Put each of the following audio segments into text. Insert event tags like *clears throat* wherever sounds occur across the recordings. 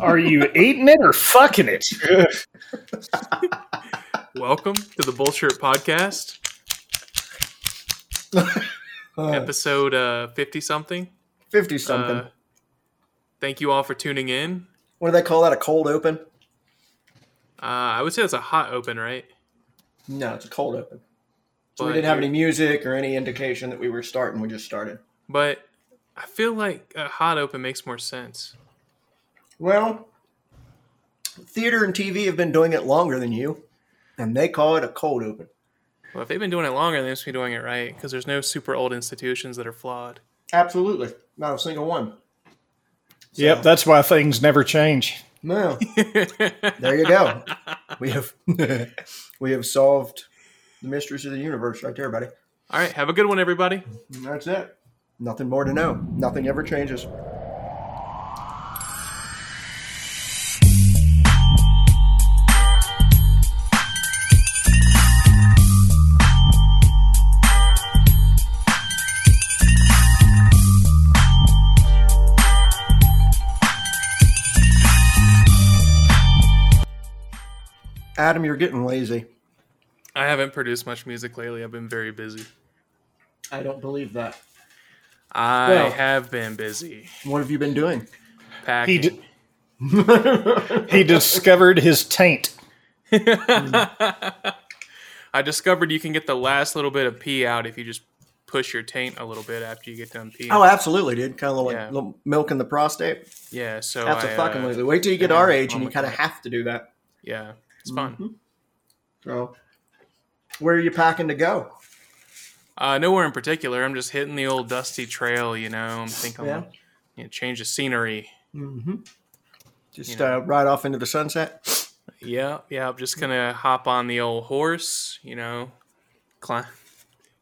Are you eating it or fucking it? *laughs* Welcome to the Bullshit Podcast, Uh, *laughs* episode uh, 50 something. 50 something. Uh, thank you all for tuning in. what do they call that? A cold open? Uh, I would say it's a hot open, right? No, it's a cold open. So we didn't have any music or any indication that we were starting. We just started. But I feel like a hot open makes more sense. Well, theater and TV have been doing it longer than you, and they call it a cold open. Well, if they've been doing it longer, they must be doing it right because there's no super old institutions that are flawed. Absolutely. Not a single one. So, Yep, that's why things never change. No. *laughs* There you go. We have *laughs* we have solved the mysteries of the universe right there, buddy. all right, have a good one, everybody. That's it. Nothing more to know. Nothing ever changes. Adam, you're getting lazy. I haven't produced much music lately. I've been very busy. I don't believe that. I Well- have been busy What have you been doing? packing. d- He discovered his taint. *laughs* I discovered you can get the last little bit of pee out if you just push your taint a little bit after you get done peeing. Oh, absolutely, dude. Kind of like Yeah. little milk in the prostate. yeah, so That's I, a fucking uh, lazy. Wait till you get yeah, our age oh and you kind of have to do that. Yeah, it's fun. Mhm. So, where are you packing to go? Uh, nowhere in particular. I'm just hitting the old dusty trail. You know, I'm thinking, Yeah. you know, change the scenery. Mm-hmm. Just You uh, ride off into the sunset. Yeah, yeah. I'm just gonna hop on the old horse. You know, climb,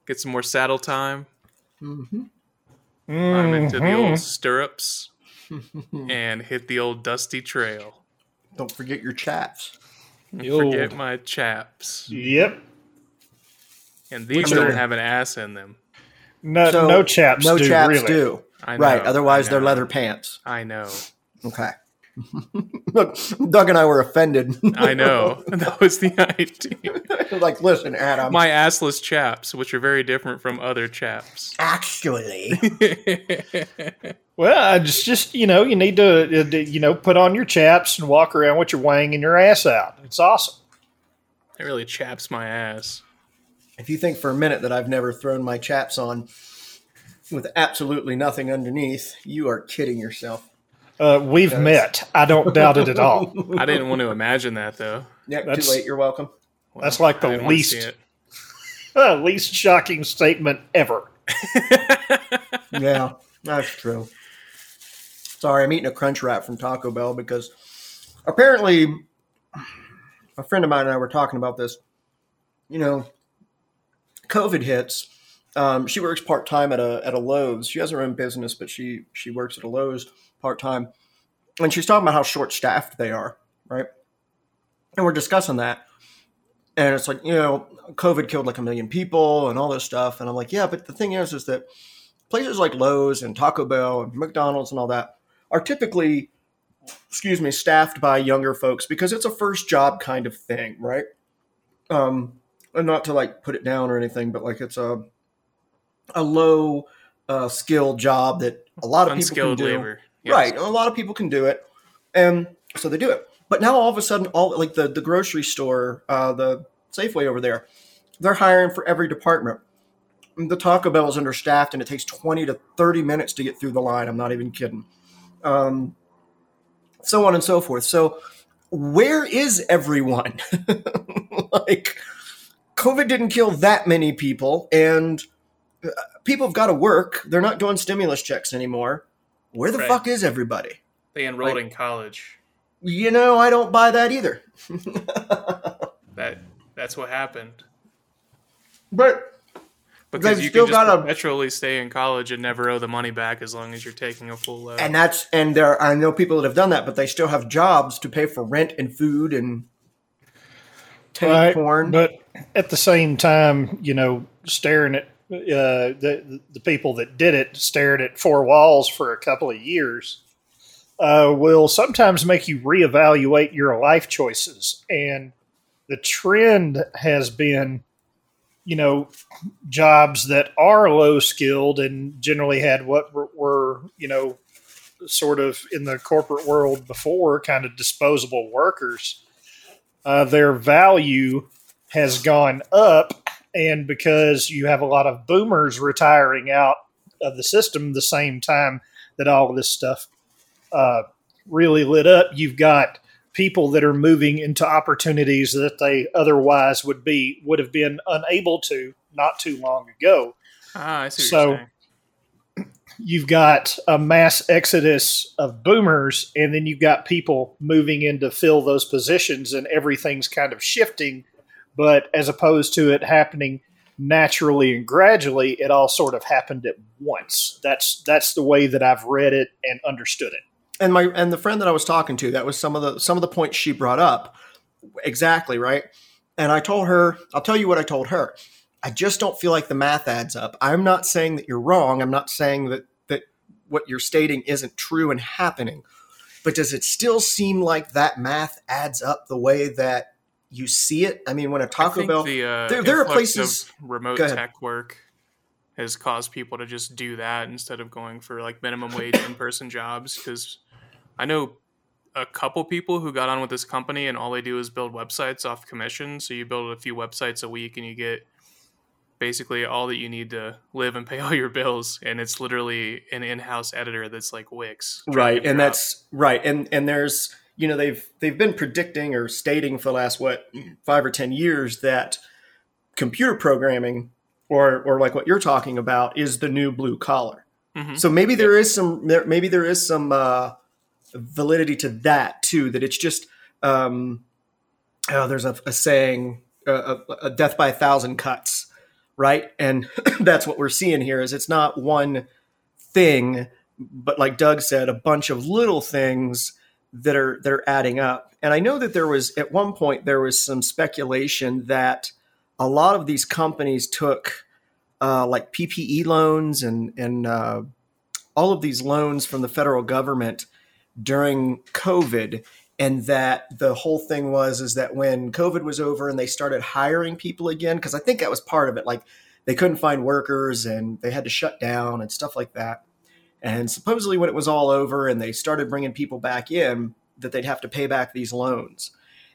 get some more saddle time. Mm-hmm. Climb into the old stirrups *laughs* and hit the old dusty trail. Don't forget your chaps. Yo. Forget my chaps. Yep. And these don't have an ass in them. No, So, no chaps. no do, chaps really. do. I right. Otherwise, I they're leather pants. I know. Okay. Look, Doug and I were offended. I know. *laughs* that was the idea. like, listen, Adam. My assless chaps, which are very different from other chaps. actually, *laughs* Well, I just, just you know, you need to, uh, you know, put on your chaps and walk around with your wang and your ass out. It's awesome. it really chaps my ass. if you think for a minute that I've never thrown my chaps on with absolutely nothing underneath, you are kidding yourself. Uh, we've Yes. met. I don't doubt it at all. *laughs* I didn't want to imagine that though. Yeah, too That's- late. You're welcome. Well, That's like the I didn't wanna least- see it. *laughs* Least shocking statement ever. *laughs* Yeah, that's true. Sorry, I'm eating a crunch wrap from Taco Bell because apparently a friend of mine and I were talking about this. You know, COVID hits. Um, she works part time at a at a Lowe's. She has her own business, but she she works at a Lowe's part time, and she's talking about how short staffed they are, right? And we're discussing that, and it's like you know, COVID killed like a million people and all this stuff, and I'm like, yeah, but the thing is, is that places like Lowe's and Taco Bell and McDonald's and all that are typically, excuse me, staffed by younger folks because it's a first job kind of thing, right? Um, and not to like put it down or anything, but like it's a a low uh, skill job that a lot of people Unskilled can do. labor. Yes. Right. A lot of people can do it. And so they do it. But now all of a sudden, all like the, the grocery store, uh, the Safeway over there, they're hiring for every department. The Taco Bell is understaffed and it takes 20 to 30 minutes to get through the line. I'm not even kidding. Um, so on and so forth. So where is everyone? *laughs* like, COVID didn't kill that many people, and uh, people have got to work. They're not doing stimulus checks anymore. Where the Right. fuck is everybody? They enrolled Like- in college. You know, I don't buy that either. *laughs* That that's what happened. but Because They've you still can just gotta- perpetually stay in college and never owe the money back as long as you're taking a full load. and that's and there I know people that have done that, but they still have jobs to pay for rent and food and take Right, porn. But at the same time, you know, staring at uh, the the people that did it, stared at four walls for a couple of years. uh, will sometimes make you reevaluate your life choices. And the trend has been, you know, jobs that are low skilled and generally had what were, were, you know, sort of in the corporate world before, kind of disposable workers. Uh, their value has gone up. And because you have a lot of boomers retiring out of the system the same time that all of this stuff uh, really lit up, you've got people that are moving into opportunities that they otherwise would be would have been unable to not too long ago. Ah, I see. What So-. You've got a mass exodus of boomers, and then you've got people moving in to fill those positions, and everything's kind of shifting. But as opposed to it happening naturally and gradually, it all sort of happened at once. That's that's the way that I've read it and understood it. and my and the friend that I was talking to, that was some of the some of the points she brought up. Exactly right. And I told her, I'll tell you what I told her. I just don't feel like the math adds up. I'm not saying that you're wrong. I'm not saying that that what you're stating isn't true and happening. But does it still seem like that math adds up the way that you see it? I mean, when a Taco Bell, the, uh, there- there are places- remote tech work has caused people to just do that instead of going for like minimum wage in-person jobs. Because I know a couple people who got on with this company and all they do is build websites off commission. So you build a few websites a week and you get basically all that you need to live and pay *laughs* all your bills. And it's literally an in-house editor that's like Wix, right and drop. that's right and and there's you know they've they've been predicting or stating for the last what five or ten years that computer programming or or like what you're talking about is the new blue collar. Mhm. so maybe there is some there, maybe there is some uh validity to that too that it's just um oh, there's a, a saying uh, a, a death by a thousand cuts right? And *coughs* that's what we're seeing here is it's not one thing but like Doug said, a bunch of little things that are that are adding up. And I know that there was at one point there was some speculation that a lot of these companies took uh, like PPP loans and and uh, all of these loans from the federal government during COVID, and that the whole thing was is that when COVID was over and they started hiring people again, because I think that was part of it, like they couldn't find workers and they had to shut down and stuff like that. And supposedly, when it was all over and they started bringing people back in, that they'd have to pay back these loans.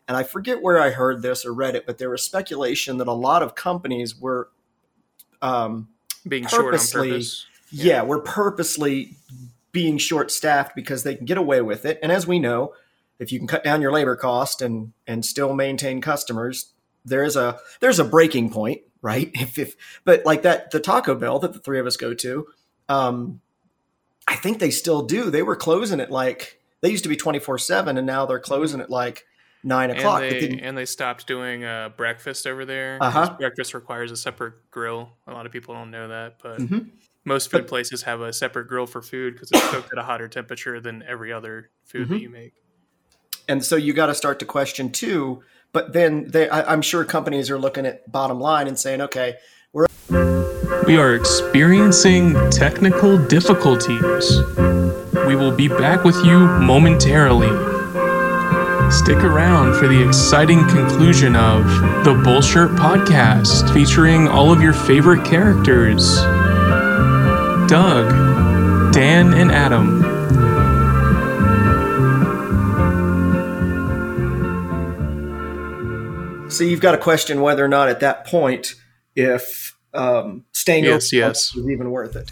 And I forget where I heard this or read it, but there was speculation that a lot of companies were, um, being short on purposely- purpose. yeah, were purposely being short staffed because they can get away with it. And as we know, if you can cut down your labor cost and and still maintain customers, there is a there's a breaking point, right? *laughs* If if but like that the Taco Bell that the three of us go to, um, I think they still do. They were closing at like they used to be twenty four seven, and now they're closing at like nine and o'clock. they then- and they stopped doing uh, breakfast over there. Uh-huh. Breakfast requires a separate grill. A lot of people don't know that, but Mhm. most food But- places have a separate grill for food because it's cooked at a hotter temperature than every other food that Mhm. you make. and so you got to start to question too. But then they, I, I'm sure companies are looking at bottom line and saying, okay, We are experiencing technical difficulties. We will be back with you momentarily. Stick around for the exciting conclusion of the Bullshirt Podcast, featuring all of your favorite characters Doug, Dan, and Adam. So you've got to question whether or not at that point, if um, staying Yes, open yes. is even worth it.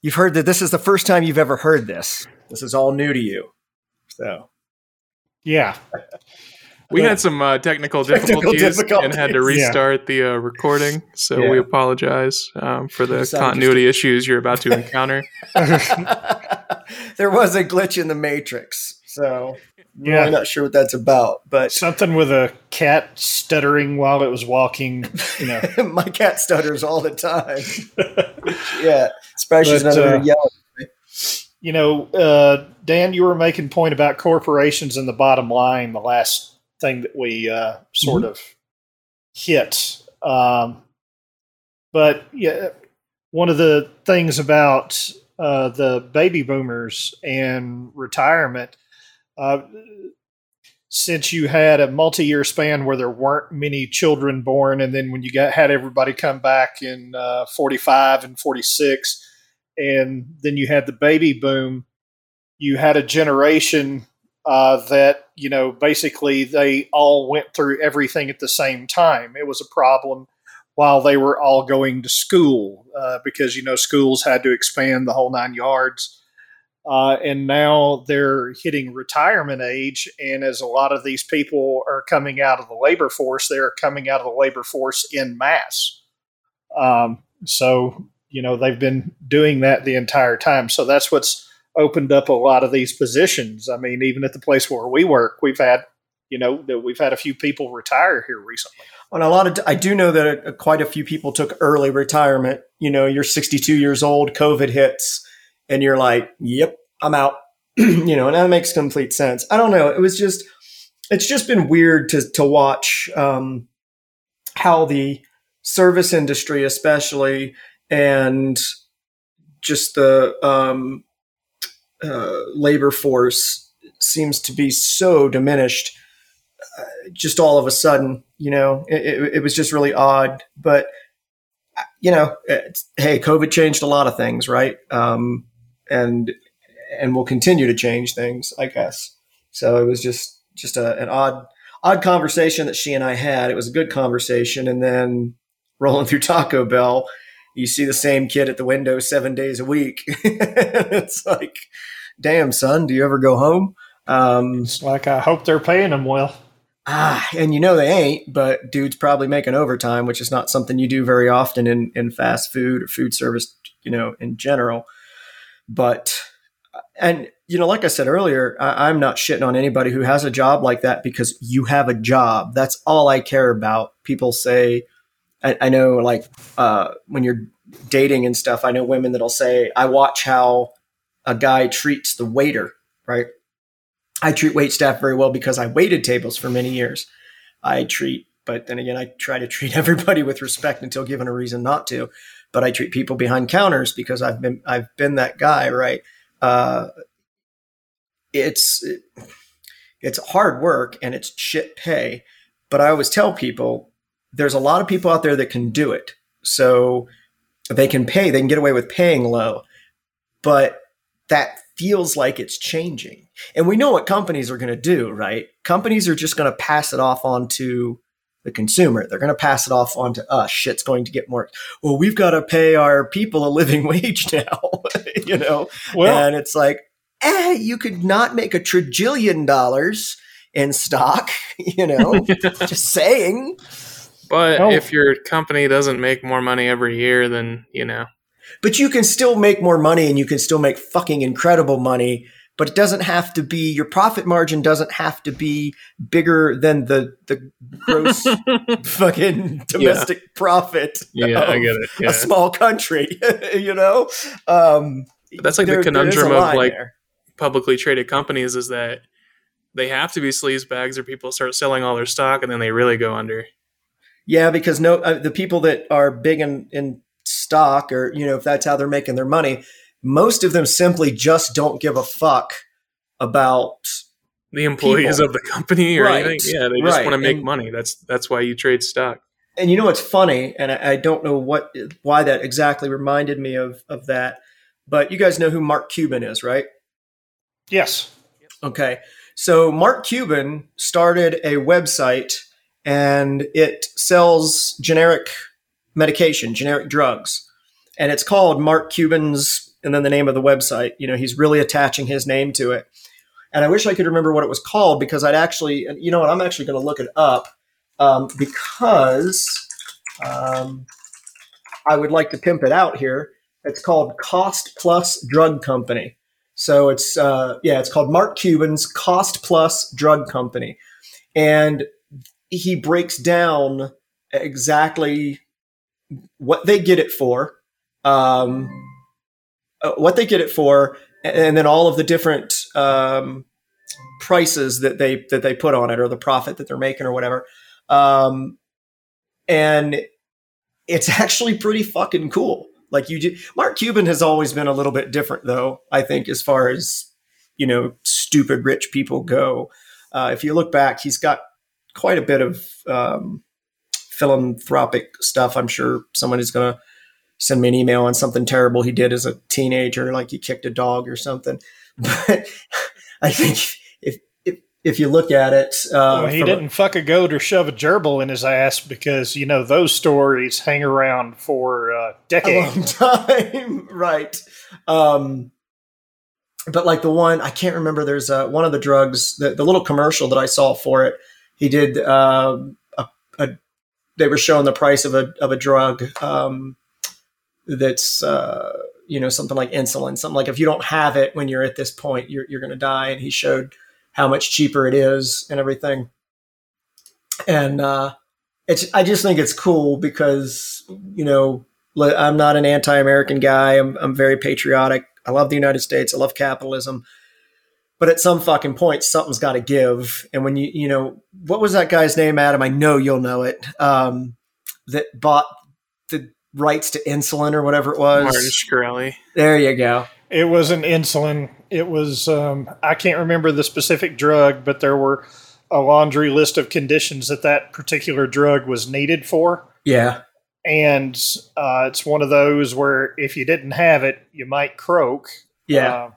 You've heard that this is the first time you've ever heard this. This is all new to you. So Yeah. We had some uh, technical Technical difficulties, and had to difficulties, yeah. restart the uh, recording, so we apologize um, for the continuity issues you're about to *laughs* encounter. there was a glitch in the matrix. So I'm Yeah. really not sure what that's about. But Something with a cat stuttering while it was walking, you know. *laughs* my cat stutters all the time. *laughs* yeah, especially But, uh, yelling. you know, uh, Dan, you were making point about corporations and the bottom line. The last thing that we uh, sort of hit, um, but yeah, one of the things about uh, the baby boomers and retirement, uh, since you had a multi-year span where there weren't many children born, and then when you got had everybody come back in uh, 45 and 46, and then you had the baby boom, you had a generation uh, that you know basically they all went through everything at the same time. It was a problem while they were all going to school uh, because you know schools had to expand the whole nine yards. Uh, and now they're hitting retirement age, and as a lot of these people are coming out of the labor force, they're coming out of the labor force in mass. Um, so you know they've been doing that the entire time. So that's what's opened up a lot of these positions. I mean, even at the place where we work, we've had you know we've had a few people retire here recently. And a lot of, I do know that uh, quite a few people took early retirement. You know, you're 62 years old, COVID hits, and you're like, yep, I'm out. *clears throat* you know, and that makes complete sense. I don't know. It was just, it's just been weird to, to watch um, how the service industry, especially, and just the um, uh, labor force seems to be so diminished uh, just all of a sudden you know it, it, it was just really odd but you know hey covid changed a lot of things right um, and and will continue to change things i guess. So it was just just a, an odd odd conversation that she and i had. It was a good conversation. And then rolling through taco bell you see the same kid at the window seven days a week. *laughs* It's like damn son do you ever go home? Um, it's like i hope they're paying them well. Ah, and you know they ain't, but dude's probably making overtime, which is not something you do very often in, in fast food or food service, you know, in general. But, and, you know, like I said earlier, I, I'm not shitting on anybody who has a job like that because you have a job. That's all I care about. People say, I, I know, like, uh, when you're dating and stuff, I know women that'll say, I watch how a guy treats the waiter, right? I treat wait staff very well because I waited tables for many years. I treat, but then again, I try to treat *laughs* everybody with respect until given a reason not to. But I treat people behind counters because I've been I've been that guy, right? Uh, it's it's hard work and it's shit pay, but I always tell people there's a lot of people out there that can do it. So they can pay, they can get away with paying low, but that feels like it's changing. And we know what companies are going to do, right? Companies are just going to pass it off onto the consumer. They're going to pass it off onto us. Shit's going to get more. Well, we've got to pay our people a living *laughs* wage now, *laughs* you know? Well, and it's like, eh, you could not make a trillion dollars in stock, *laughs* you know? just saying. But oh. if your company doesn't make more money every year, then, you know, but you can still make more money and you can still make fucking incredible money but it doesn't have to be your profit margin doesn't have to be bigger than the the gross *laughs* fucking domestic yeah. profit yeah i get it yeah. a small country *laughs* you know um, that's like there, the conundrum of like there. publicly traded companies is that they have to be sleaze bags or people start selling all their stock and then they really go under yeah because no uh, the people that are big in, in stock or you know if that's how they're making their money most of them simply just don't give a fuck about the employees people. of the company or right. anything yeah they just right. want to make and, money that's that's why you trade stock and you know what's funny and I, I, don't know what why that exactly reminded me of of that but you guys know who mark cuban is right yes okay so mark cuban started a website and it sells generic medication, generic drugs. And it's called Mark Cuban's, and then the name of the website. You know, he's really attaching his name to it. And I wish I could remember what it was called because I'd actually, you know what, I'm actually going to look it up um, because um, I would like to pimp it out here. It's called Cost Plus Drug Company. So it's, uh, yeah, it's called Mark Cuban's Cost Plus Drug Company. And he breaks down exactly what they get it for, um, uh, what they get it for, and then all of the different um, prices that they that they put on it, or the profit that they're making, or whatever. Um, and it's *laughs* actually pretty fucking cool. Like you, do, Mark Cuban has always been a little bit different, though. I think as far as you know, stupid rich people go. Uh, if you look back, he's got quite a bit of um, philanthropic stuff. I'm sure someone is going to send me an email on something terrible he did as a teenager, like he kicked a dog or something. *laughs* But I think if if, if you look at it, uh, well, he didn't a, fuck a goat or shove a gerbil in his ass because you know those stories hang around for uh, decades, a long *laughs* time, right? Um, but like the one I can't remember. There's uh, one of the drugs, the, the little commercial that I saw for it. He did uh, a, a, They were showing the price of a of a drug um, that's uh, you know something like insulin something like if you don't have it when you're at this point you're, you're going to die. And he showed how much cheaper it is and everything. And uh, it's i just think it's cool because you know i'm not an anti-american guy. I'm, I'm very patriotic. I love the united states. I love capitalism. But at some fucking point something's got to give. And when you you know what was that guy's name adam? I know you'll know it. Um, that bought the rights to insulin or whatever it was. Martin Shkreli. There you go. It wasn't insulin. It was um, I can't remember the specific drug, but there were a laundry list of conditions that that particular drug was needed for. Yeah. And uh, it's one of those where if you didn't have it, you might croak. Yeah. Uh,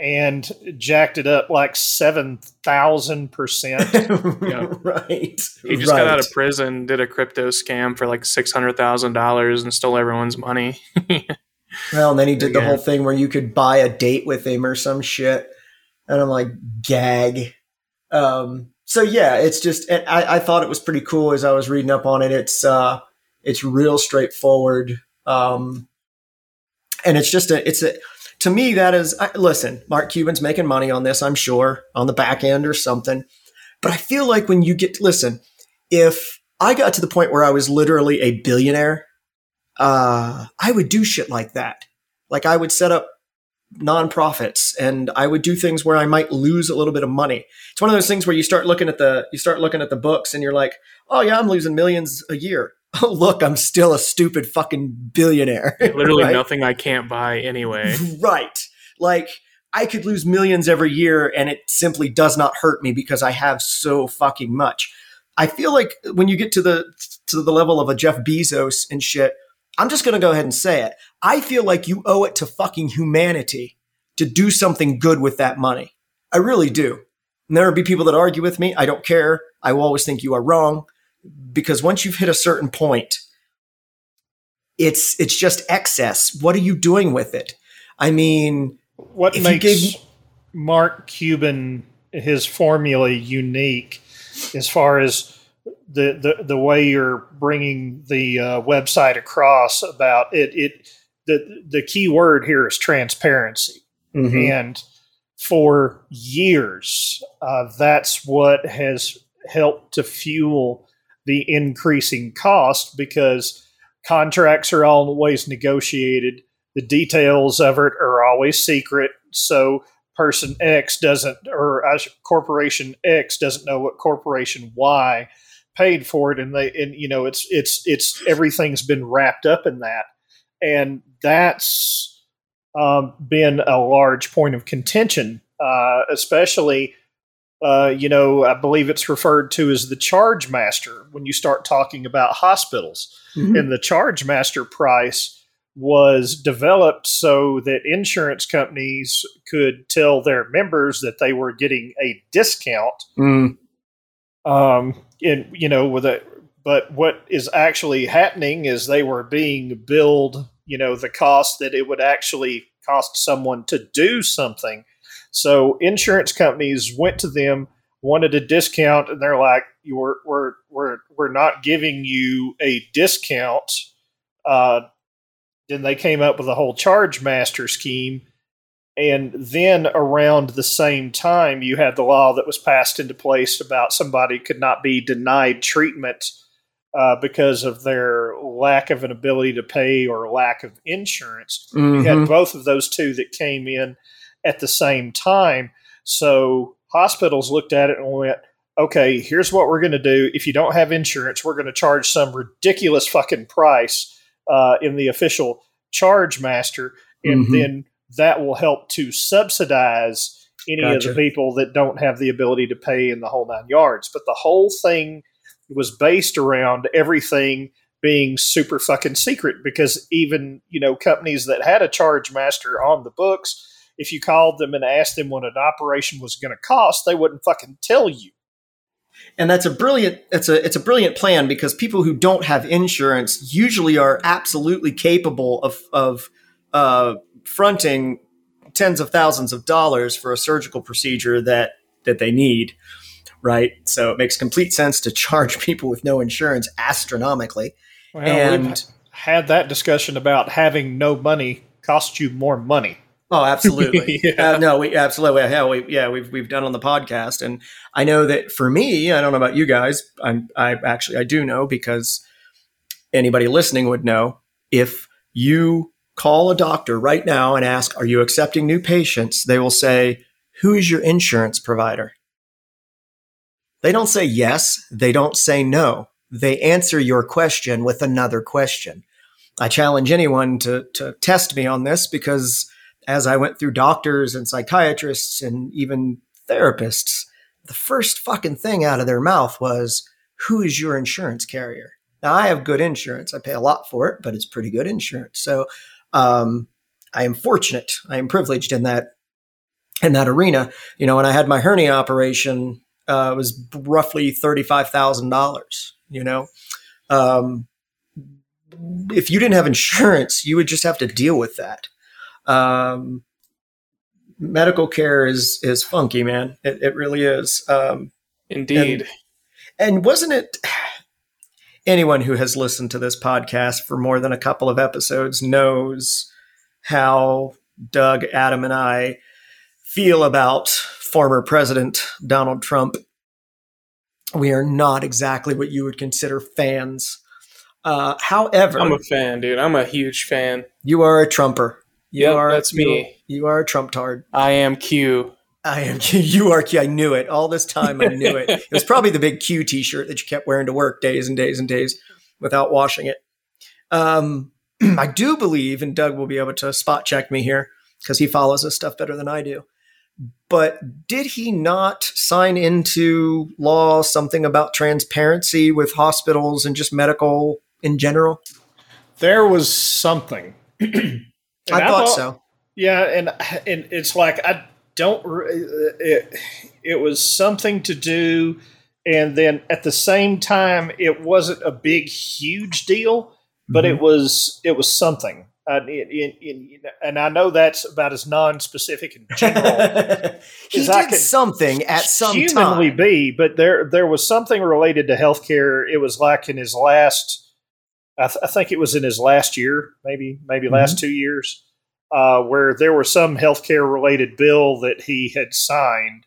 and jacked it up like 7,000%. *laughs* yeah. Right. He just right. got out of prison, did a crypto scam for like $600,000 and stole everyone's money. *laughs* well, and then he did the whole thing where you could buy a date with him or some shit. And I'm like, gag. Um, so yeah, it's just, I, I thought it was pretty cool as I was reading up on it. It's, uh, it's real straightforward. Um, and it's just a, it's a, to me, that is, I, listen, Mark Cuban's making money on this, I'm sure, on the back end or something. But I feel like when you get, listen, if I got to the point where I was literally a billionaire, uh, I would do shit like that. Like I would set up nonprofits and I would do things where I might lose a little bit of money. It's one of those things where you start looking at the you start looking at the books and you're like, "Oh yeah, I'm losing millions a year." Oh *laughs* look, I'm still a stupid fucking billionaire. Literally right? nothing I can't buy anyway. *laughs* Right. Like I could lose millions every year and it simply does not hurt me because I have so fucking much. I feel like when you get to the to the level of a Jeff Bezos and shit, I'm just going to go ahead and say it. I feel like you owe it to fucking humanity to do something good with that money. I really do. And there will be people that argue with me. I don't care. I will always think you are wrong because once you've hit a certain point, it's it's just excess. What are you doing with it? I mean, what makes gave... Mark Cuban his formula unique as far as the the, the way you're bringing the uh, website across about it it the the key word here is transparency mm-hmm. and for years uh, that's what has helped to fuel the increasing cost because contracts are always negotiated. The details of it are always secret. So person X doesn't, or corporation X doesn't know what corporation Y paid for it, and they, and you know, it's it's it's everything's been wrapped up in that, and that's um, been a large point of contention, uh, especially uh, you know, I believe it's referred to as the charge master when you start talking about hospitals. Mm-hmm. And the charge master price was developed so that insurance companies could tell their members that they were getting a discount. Mm. Um, and you know, with a but what is actually happening is they were being billed, you know, the cost that it would actually cost someone to do something so insurance companies went to them, wanted a discount, and they're like, "We're we're we're we're not giving you a discount." Uh, then they came up with a whole charge master scheme. And then around the same time, you had the law that was passed into place about somebody could not be denied treatment uh, because of their lack of an ability to pay or lack of insurance. Mm-hmm. You had mm-hmm. both of those two that came in at the same time. So hospitals looked at it and went, okay, here's what we're going to do. If you don't have insurance, we're going to charge some ridiculous fucking price uh, in the official charge master, and Mhm. then that will help to subsidize any of the people that don't have the ability to pay in the whole nine yards. But the whole thing was based around everything being super fucking secret because even you know companies that had a charge master on the books if you called them and asked them what an operation was going to cost they wouldn't fucking tell you. And that's a brilliant it's a it's a brilliant plan because people who don't have insurance usually are absolutely capable of of uh, fronting tens of thousands of dollars for a surgical procedure that that they need right? So it makes complete sense to charge *laughs* people with no insurance astronomically. Well, And- we've had that discussion about having no money cost you more money Oh, absolutely. *laughs* Yeah. Uh, no, we absolutely. Yeah, we, yeah, we've we've done on the podcast, and I know that for me, I don't know about you guys. I'm I actually I do know because anybody listening would know if you call a doctor right now and ask, "Are you accepting new patients?" They will say, "Who is your insurance provider?" They don't say yes. They don't say no. They answer your question with another question. I challenge anyone to to test me on this because as I went through doctors and psychiatrists and even therapists, the first fucking thing out of their mouth was, Who is your insurance carrier? Now, I have good insurance. I pay a lot for it, but it's pretty good insurance. So um, I am fortunate. I am privileged in that in that arena. You know, when I had my hernia operation, uh, it was roughly $35,000, you know. Um, if you didn't have insurance, you would just have to deal with that um, medical care is is funky, man. It, it really is. Um, Indeed. and wasn't it? Anyone who has listened to this podcast for more than a couple of episodes knows how Doug, Adam, and I feel about former President Donald Trump. We are not exactly what you would consider fans. Uh, however, I'm a fan, dude. I'm a huge fan. you are a Trumper. You Yep, are that's me. You, you are a Trump tard. I am Q. I am Q. *laughs* you are Q. I knew it all this time. I knew it. *laughs* It was probably the big Q T-shirt that you kept wearing to work days and days and days without washing it. Um, *clears throat* I do believe, and Doug will be able to spot check me here because he follows this stuff better than I do. But did he not sign into law something about transparency with hospitals and just medical in general? there was something *clears throat* And I thought so. Yeah, and and it's like I don't. It, it was something to do, and then at the same time, it wasn't a big, huge deal, but Mm-hmm. it was it was something. Uh, it, it, it, and I know that's about as non-specific and general *laughs* he Is I did could something at some humanly time. be, but there there was something related to healthcare. It was like in his last, I, th- I think it was in his last year, maybe maybe last two years, uh, where there was some healthcare related bill that he had signed.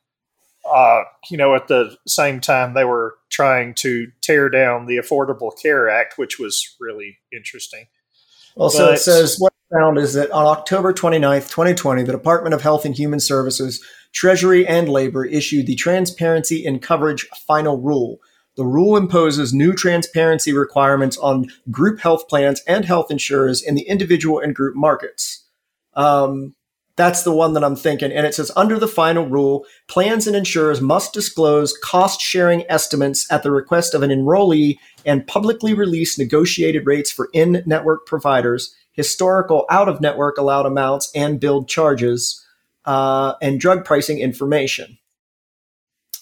Uh, you know, at the same time they were trying to tear down the Affordable Care Act, which was really interesting. Well, so it says what I found is that on October 29th, 2020, the Department of Health and Human Services, Treasury, and Labor issued the Transparency in Coverage Final Rule. The rule imposes new transparency requirements on group health plans and health insurers in the individual and group markets. Um, that's the one that I'm thinking. And it says under the final rule, plans and insurers must disclose cost sharing estimates at the request of an enrollee and publicly release negotiated rates for in network providers, historical out of network allowed amounts and billed charges, uh, and drug pricing information.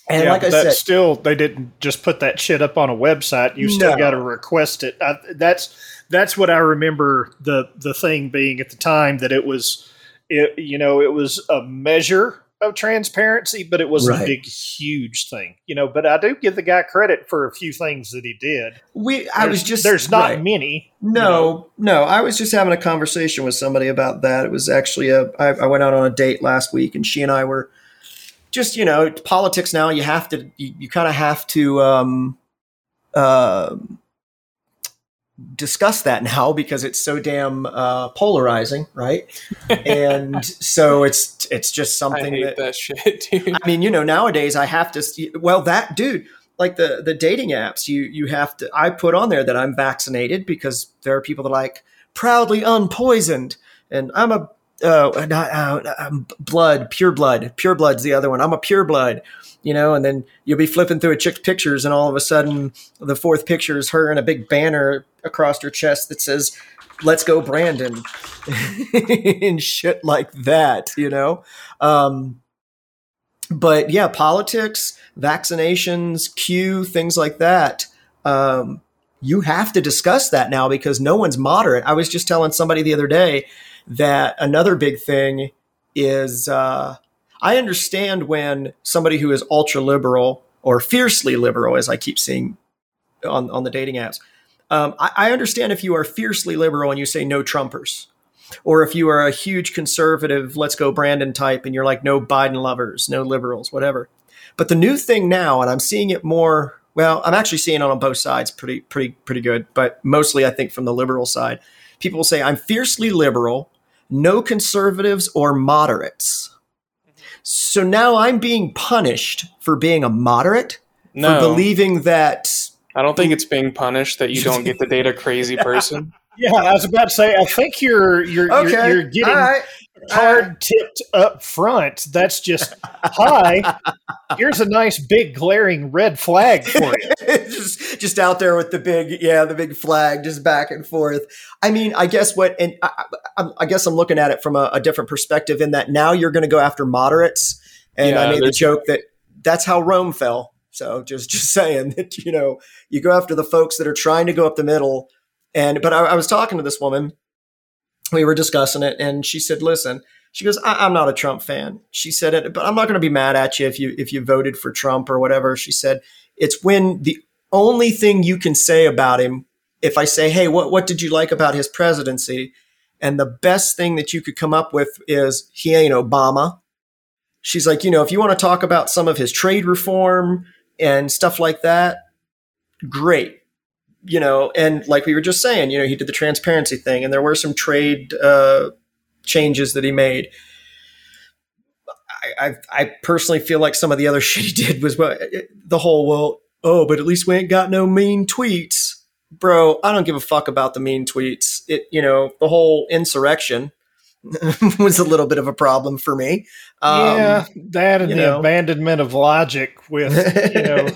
And Yeah, like I said, still they didn't just put that shit up on a website. You still No. got to request it. I, that's that's what I remember the the thing being at the time that it was, it, you know, it was a measure of transparency, but it was Right. a big, huge thing. You know, but I do give the guy credit for a few things that he did. we I was There's- just there's not right. many. No, no. I was just having a conversation with somebody about that. It was actually a. I, I went out on a date last week, and she and I were just, you know, politics. Now you have to, you, you kind of have to um, uh, discuss that now *laughs* because it's so damn uh, polarizing, right? and so it's it's just *laughs* I something hate that that shit, *laughs* dude. I mean, you know, nowadays I have to. Well, that dude, like the the dating apps, you you have to. I put on there that I'm vaccinated because there are people that are like, proudly unpoisoned, and I'm a uh, not, uh, um, blood, pure blood, pure blood's the other one. I'm a pure blood, you know, and then you'll be flipping through a chick's pictures, and all of a sudden, the fourth picture is her in a big banner across her chest that says, "Let's go, Brandon," *laughs* and shit like that, you know. Um, but yeah, politics, vaccinations, Q, things like that. Um, you have to discuss that now because no one's moderate. I was just telling somebody the other day that another big thing is uh, I understand when somebody who is ultra liberal or fiercely liberal, as I keep seeing on, on the dating apps, um, I, I understand if you are fiercely liberal and you say no Trumpers, or if you are a huge conservative, let's go Brandon type, and you're like no Biden lovers, no liberals, whatever. But the new thing now, and I'm seeing it more. Well, I'm actually seeing it on both sides, pretty, pretty, pretty good. But mostly, I think from the liberal side, people say I'm fiercely liberal, no conservatives or moderates. So now I'm being punished for being a moderate, No, for believing that. I don't think it's being punished that you don't get to date a crazy *laughs* person. Yeah, I was about to say. I think you're you're Okay, you're, you're getting card hard tipped up front. That's just hi. *laughs* Here's a nice big glaring red flag for you. *laughs* just just out there with the big yeah the big flag just back and forth. I mean i guess what and i, I, I guess i'm looking at it from a, a different perspective in that now you're going to go after moderates. And i made the joke that that's how rome fell. So just just *laughs* saying that you know you go after the folks that are trying to go up the middle. And but i, I was talking to this woman. We were discussing it and she said listen she goes I, i'm not a trump fan. She said it but i'm not going to be mad at you if you if you voted for trump or whatever. She said it's when the only thing you can say about him if i say hey what, what did you like about his presidency? And the best thing that you could come up with is he ain't obama. She's like you know if you want to talk about some of his trade reform and stuff like that great. You know and like we were just saying you know he did the transparency thing and there were some trade uh, changes that he made. I, I, I personally feel like some of the other *laughs* shit he did was well, the whole well oh but at least we ain't got no mean tweets bro i don't give a fuck about the mean tweets it you know the whole insurrection *laughs* was a little bit of a problem for me Um, yeah, that and the know. abandonment of logic with you know *laughs*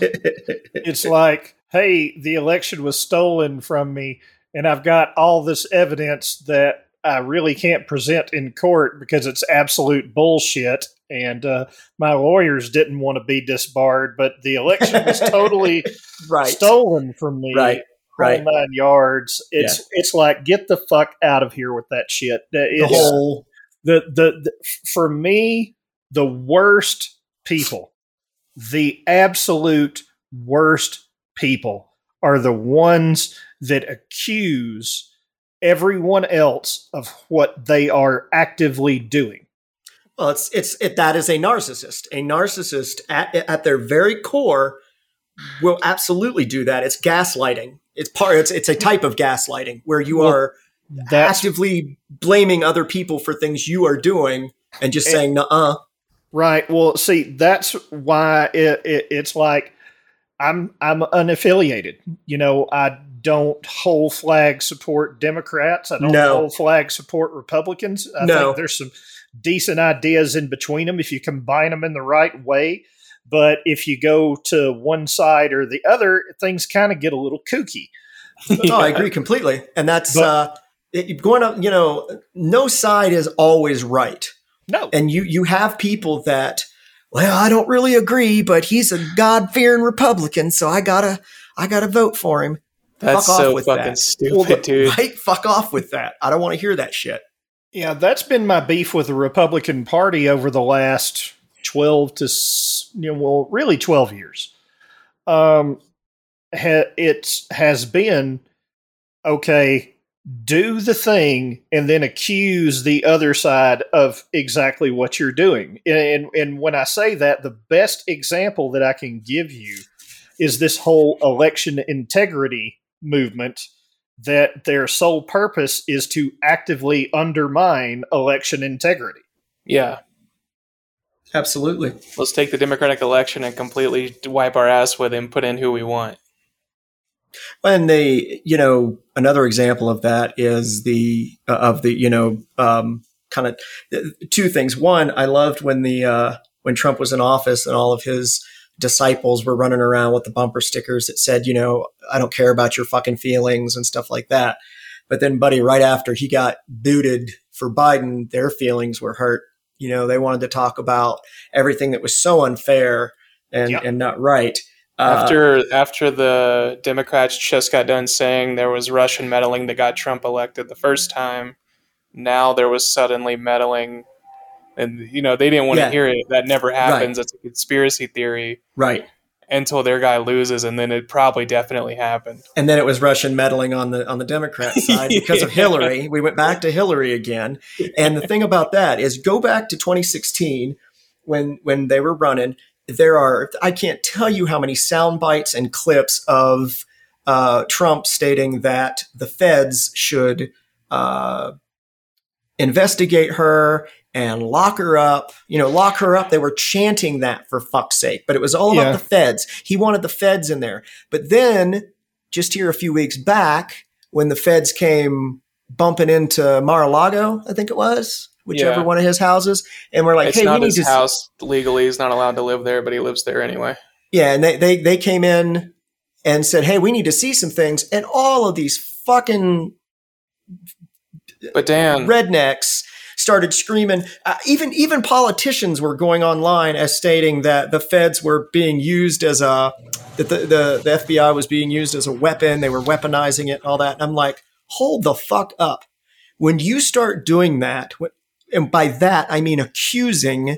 it's like, hey, the election was stolen from me, and I've got all this evidence that I really can't present in court because it's absolute bullshit. And uh, my lawyers didn't want to be disbarred, but the election was *laughs* totally right stolen from me. Right, right. nine yards. It's it's like get the fuck out of here with that shit. the whole the, the the for me the worst people the absolute worst people are the ones that accuse everyone else of what they are actively doing Well, it's it's it, that is a narcissist. A narcissist at at their very core will absolutely do that. It's gaslighting. It's part. It's it's a type of gaslighting where you Well, are actively blaming other people for things you are doing and just And- saying, "Nuh-uh." right well see that's why it, it, it's like i'm i'm unaffiliated you know i don't whole flag support democrats i don't No. whole flag support republicans i No. think there's some decent ideas in between them if you combine them in the right way but if you go to one side or the other things kind of get a little kooky *laughs* No, I agree completely. And that's But- uh, it, going up. You know, no side is always right. no and you you have people that well i don't really agree but he's a god-fearing republican so i gotta i gotta vote for him That's Fuck off so with fucking that. stupid, Well, dude. right fuck off with that i don't want to hear that shit Yeah, that's been my beef with the Republican Party over the last 12 to, you know, well, really 12 years. Um, ha- it has been, okay, do the thing and then accuse the other side of exactly what you're doing. And, and when I say that, the best example that I can give you is this whole election integrity movement that their sole purpose is to actively undermine election integrity. Yeah. absolutely Let's take the Democratic election and completely wipe our ass with it and put in who we want. And they, you know, another example of that is the uh, of the, you know, um, kind of uh, two things. One, I loved when the uh, when Trump was in office and all of his disciples were running around with the bumper stickers that said, you know, I don't care about your fucking feelings and stuff like that. But then, buddy, right after he got booted for Biden, their feelings were hurt. You know, they wanted to talk about everything that was so unfair and, yep. and not right. Uh, after uh, after the Democrats just got done saying there was Russian meddling that got Trump elected the first time, now there was suddenly meddling, and you know they didn't want yeah. to hear it. That never happens. Right. It's a conspiracy theory, right? Until their guy loses, and then it probably definitely happened. And then it was Russian meddling on the on the Democrat *laughs* side because of Hillary. We went back to Hillary again. And the thing about that is, go back to 2016 when when they were running there are I can't tell you how many sound bites and clips of uh, Trump stating that the feds should uh, investigate her and lock her up. You know, lock her up. They were chanting that for fuck's sake, but it was all about yeah. the feds. He wanted the feds in there. But then, just here a few weeks back, when the feds came bumping into Mar-a-Lago, I think it was, whichever yeah. one of his houses, and we're like, it's "Hey, not we his need to house legally. He's not allowed to live there, but he lives there anyway." Yeah, and they they they came in and said, "Hey, we need to see some things," and all of these fucking but Dan rednecks started screaming. Uh, even even politicians were going online as stating that the feds were being used as a that the, the, the FBI was being used as a weapon. They were weaponizing it and all that. And I'm like, hold the fuck up. When you start doing that, and by that I mean accusing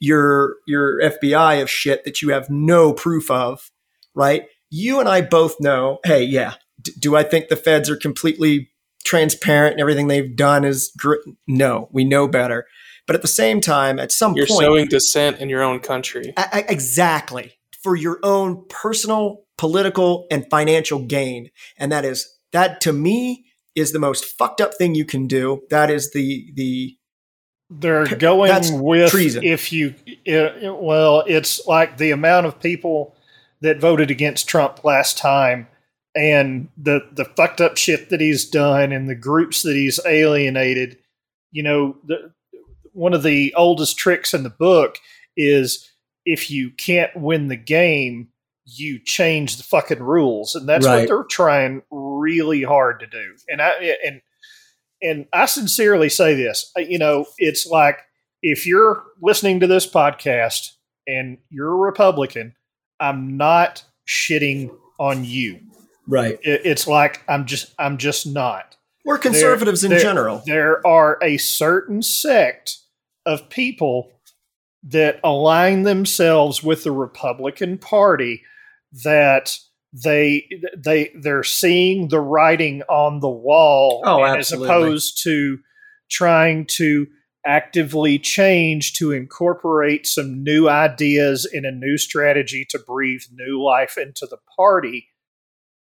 your your FBI of shit that you have no proof of, right? You and I both know, hey, yeah, d- do I think the feds are completely transparent and everything they've done is gr- no, we know better. But at the same time, at some you're point, you're sowing dissent in your own country. I, I, exactly for your own personal, political, and financial gain, and that is that to me is the most fucked up thing you can do. That is the the they're going with treason. if you it, well, it's like the amount of people that voted against Trump last time and the the fucked up shit that he's done and the groups that he's alienated. You know, the, one of the oldest tricks in the book is if you can't win the game, you change the fucking rules, and that's right. what they're trying really hard to do. And I and and I sincerely say this, uh, you know, it's like if you're listening to this podcast and you're a Republican, I'm not shitting on you. Right. it's like I'm just I'm just not. We're conservatives there, in there, general. There are a certain sect of people that align themselves with the Republican Party that they they they're seeing the writing on the wall oh, as opposed to trying to actively change to incorporate some new ideas in a new strategy to breathe new life into the party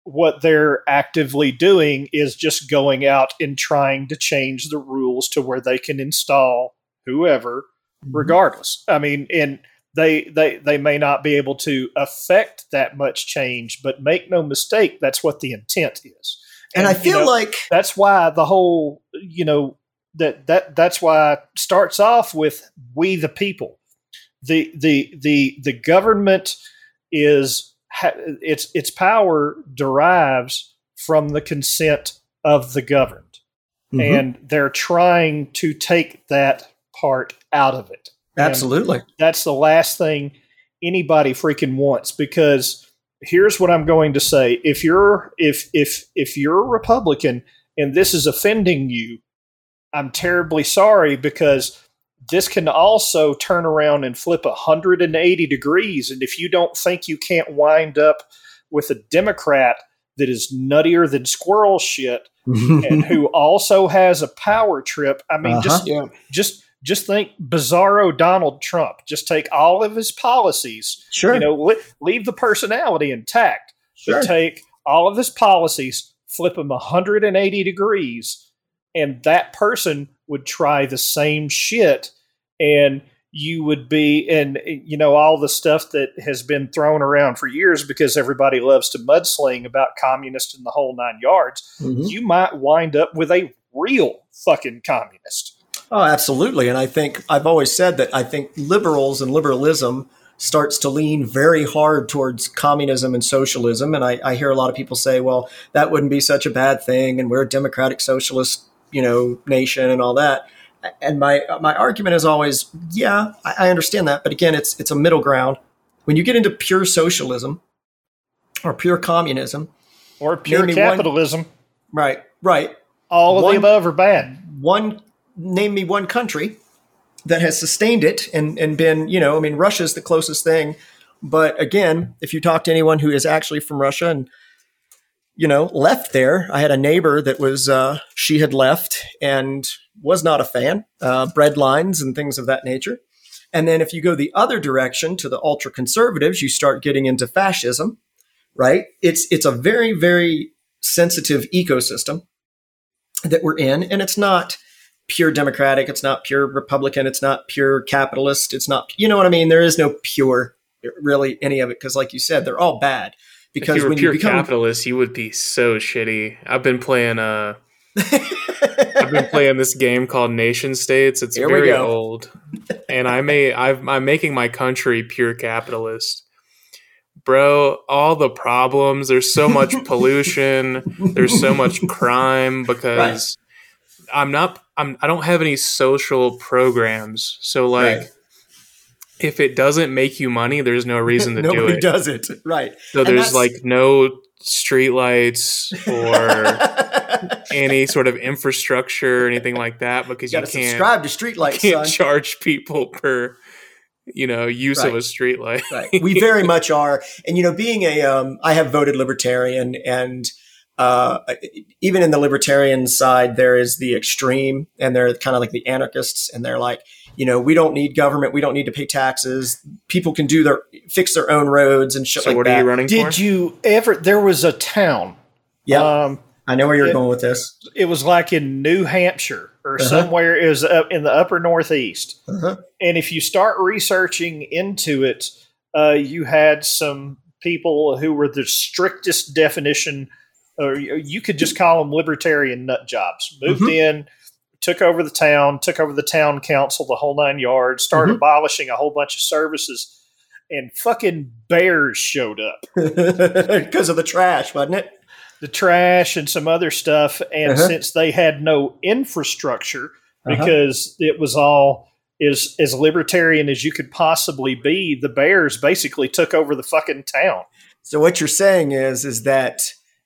what they're actively doing is just going out and trying to change the rules to where they can install whoever mm-hmm. regardless i mean and they they they may not be able to affect that much change but make no mistake that's what the intent is. And, and i feel you know, like that's why the whole you know that that that's why it starts off with we the people. The the the the government is its its power derives from the consent of the governed. Mm-hmm. and they're trying to take that part out of it Absolutely. And that's the last thing anybody freaking wants because here's what I'm going to say. If you're if if if you're a Republican and this is offending you, I'm terribly sorry because this can also turn around and flip 180 degrees and if you don't think you can't wind up with a Democrat that is nuttier than squirrel shit *laughs* and who also has a power trip, I mean uh-huh. just yeah. just just think bizarro Donald Trump. Just take all of his policies. Sure. You know, leave the personality intact. Sure. But take all of his policies, flip them 180 degrees, and that person would try the same shit. And you would be, and you know, all the stuff that has been thrown around for years because everybody loves to mudsling about communists and the whole nine yards. Mhm. You might wind up with a real fucking communist. Oh, absolutely. And I think I've always said that I think liberals and liberalism starts to lean very hard towards communism and socialism. And I, I hear a lot of people say, well, that wouldn't be such a bad thing. And we're a democratic socialist, you know, nation and all that. And my, my argument is always, yeah, I, I understand that. But again, it's, it's a middle ground. When you get into pure socialism or pure communism, Or pure me one- capitalism. right, right. All of One- the above are bad. one name me one country that has sustained it and and been you know i mean russia's the closest thing. But again if you talk to anyone who is actually from russia and you know left there i had a neighbor that was uh, she had left and was not a fan uh, bread lines and things of that nature. And then if you go the other direction to the ultra conservatives you start getting into fascism right? It's it's a very very sensitive ecosystem that we're in and it's not pure democratic it's not pure republican it's not pure capitalist it's not you know what i mean there is no pure really any of it because like you said they're all bad because if you were when pure you become capitalist, you would be so shitty. I've been playing uh *laughs* I've been playing this game called NationStates. It's Here very old, and I may I've, I'm making my country pure capitalist, bro. All the problems. There's so much *laughs* pollution. There's so much crime because I'm not. I'm. I don't have any social programs. So like, Right. if it doesn't make you money, there's no reason to *laughs* do it. nobody it. does it right So And there's like no streetlights or *laughs* any sort of infrastructure or anything like that because you you can't, subscribe to streetlight can't son charge people per you know use of a streetlight. right we very much are and you know being a um, i have voted libertarian and uh, even in the libertarian side there is the extreme and they're kind of like the anarchists and they're like you know we don't need government we don't need to pay taxes people can do their fix their own roads and shit so like what that are you running Did for? you ever? There was a town. yeah Um, i know where you're it- going with this it was like in New Hampshire or Uh-huh. somewhere. It was up in the upper northeast. uh-huh. And if you start researching into it, uh, you had some people who were the strictest definition, or you could just call them libertarian nut jobs. Moved Mhm. in, took over the town, took over the town council, the whole nine yards, started Mhm. abolishing a whole bunch of services, and fucking bears showed up. *laughs* because of the trash wasn't it The trash and some other stuff. And Uh-huh. since they had no infrastructure, Uh-huh. because it was all as as libertarian as you could possibly be. The Bears basically took over the fucking town. So what you're saying is is that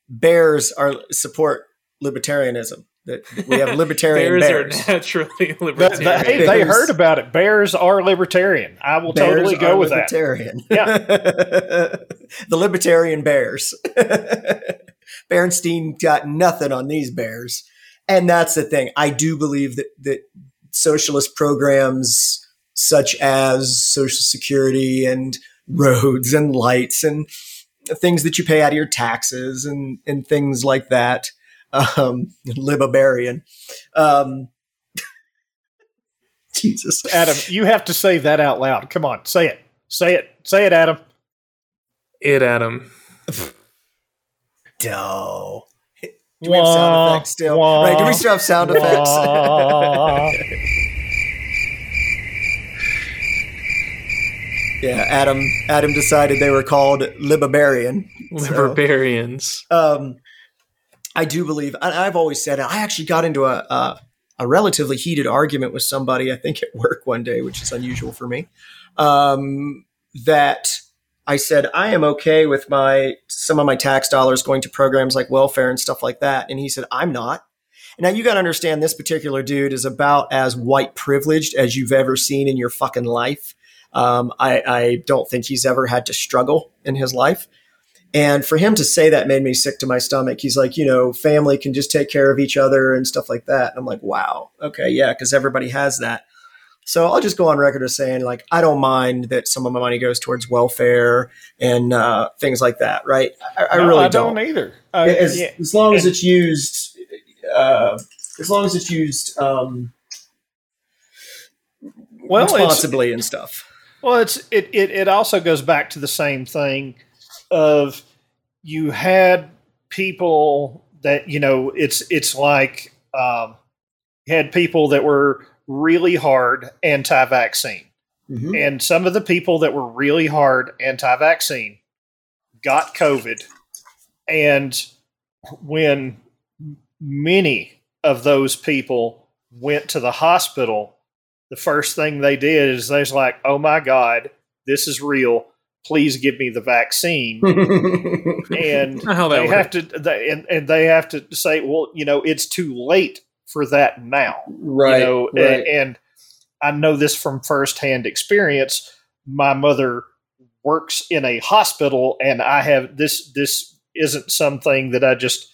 bears are support libertarianism. That we have libertarian Bears, bears. are naturally *laughs* But libertarian. the- hey, they heard about it. Bears are libertarian. I will Bears totally go are with that. libertarian. *laughs* Yeah. *laughs* the libertarian bears. Berenstain got nothing on these bears. And that's the thing. I do believe that that socialist programs such as social security and roads and lights and things that you pay out of your taxes and, and things like that. Um, *laughs* libabarian. Um, *laughs* Jesus. Adam, you have to say that out loud. Come on, say it. Say it. Say it, Adam. it, Adam. *laughs* No. Do we have sound effects still? Wah, right, do we still have sound effects? Yeah, Adam Adam decided they were called libabarian. So- Libertarians. Um, I do believe, and I've always said it. I actually got into a, a a relatively heated argument with somebody, I think at work one day, which is unusual for me. Um, that I said I am okay with my some of my tax dollars going to programs like welfare and stuff like that, and he said I'm not. Now you got to understand this particular dude is about as white privileged as you've ever seen in your fucking life. Um, I, I don't think he's ever had to struggle in his life. And for him to say that made me sick to my stomach. He's like, you know, family can just take care of each other and stuff like that. And I'm like, wow, okay, yeah, because everybody has that. So I'll just go on record as saying, like, I don't mind that some of my money goes towards welfare and uh, things like that, right? I, I No, really I don't. don't either. Uh, as, yeah. as long as it's used, uh, as long as it's used, um, Well, responsibly and stuff. Well, it's it, it it also goes back to the same thing of you had people that you know it's it's like um, you had people that were really hard anti-vaccine, Mhm. and some of the people that were really hard anti-vaccine got COVID, and when many of those people went to the hospital the first thing they did is they was like, "Oh my god, this is real. Please give me the vaccine." *laughs* and how they works. have to, they, and, and they have to say, "Well, you know, it's too late for that now." right. you know, a- right. and, I know this from firsthand experience. My mother works in a hospital, and I have this. This isn't something that I just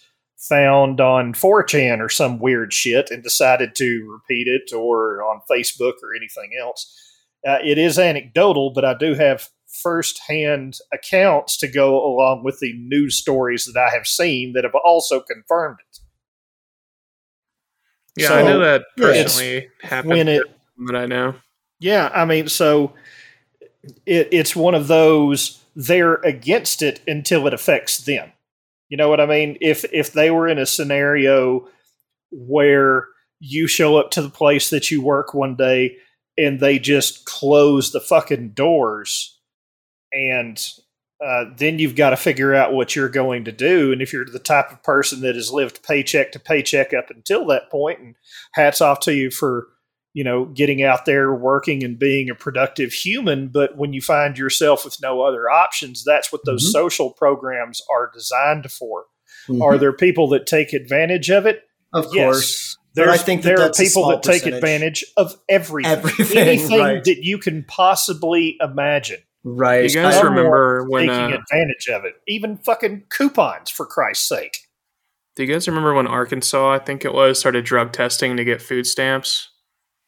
found on 4chan or some weird shit and decided to repeat it or on Facebook or anything else. Uh, it is anecdotal, but I do have firsthand accounts to go along with the news stories that I have seen that have also confirmed it. Yeah, So, I know that personally happened. when it that I know. Yeah, I mean, so it, it's one of those they're against it until it affects them. You know what I mean? If if they were in a scenario where you show up to the place that you work one day and they just close the fucking doors and uh, then you've got to figure out what you're going to do. And if you're the type of person that has lived paycheck to paycheck up until that point, and hats off to you for you know getting out there working and being a productive human. But when you find yourself with no other options, that's what those Mhm. social programs are designed for. Mhm. Are there people that take advantage of it? of yes. course. But There's, I think that there that's are people that take percentage. advantage of everything, Everything, anything right. that you can possibly imagine. Right. You guys Some remember when? taking Uh, advantage of it, even fucking coupons for Christ's sake. do you guys remember when Arkansas, I think it was, started drug testing to get food stamps,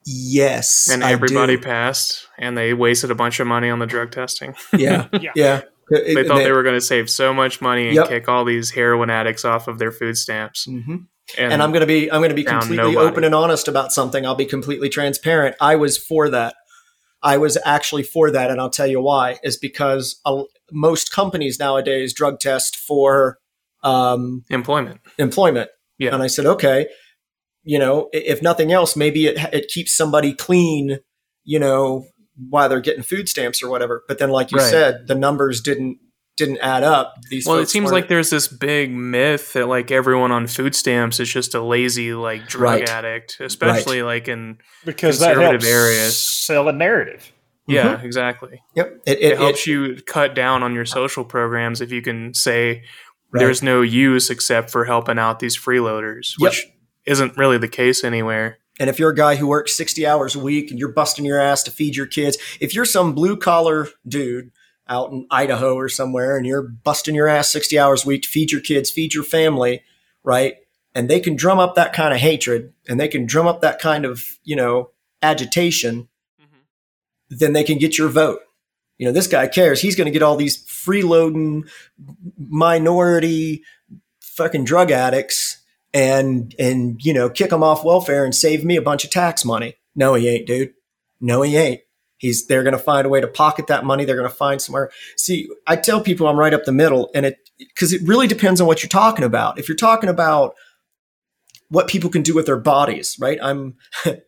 yes. and I everybody do. passed, and they wasted a bunch of money on the drug testing. *laughs* Yeah. Yeah. Yeah. they thought they were going to save so much money and Yep. kick all these heroin addicts off of their food stamps. hmm And, and I'm going to be I'm going to be completely nobody. open and honest about something. I'll be completely transparent. I was for that. I was actually for that, and I'll tell you why. Is because uh, most companies nowadays drug test for um, employment. employment. Yeah. And I said, okay, you know, if nothing else, maybe it it keeps somebody clean, you know, while they're getting food stamps or whatever. But then, like you Right. said, the numbers didn't didn't add up. These Well, it seems weren't- like there's this big myth that like everyone on food stamps is just a lazy like drug Right. addict, especially like in Because that Conservative helps areas. sell a narrative. yeah, mm-hmm. exactly. yep, it, It, it, it, helps you cut down on your social programs if you can say Right. there's no use except for helping out these freeloaders, Yep. Isn't really the case anywhere. And if you're a guy who works 60 hours a week and you're busting your ass to feed your kids, if you're some blue collar dude out in Idaho or somewhere and you're busting your ass 60 hours a week to feed your kids, feed your family, right? And they can drum up that kind of hatred and they can drum up that kind of, you know, agitation, mm-hmm. then they can get your vote. You know, this guy cares. He's going to get all these freeloading minority fucking drug addicts and and you know kick them off welfare and save me a bunch of tax money. No, he ain't, dude. No, he ain't. He's they're going to find a way to pocket that money. They're going to find somewhere. See, I tell people I'm right up the middle, and it because it really depends on what you're talking about. If you're talking about what people can do with their bodies, right? I'm *laughs*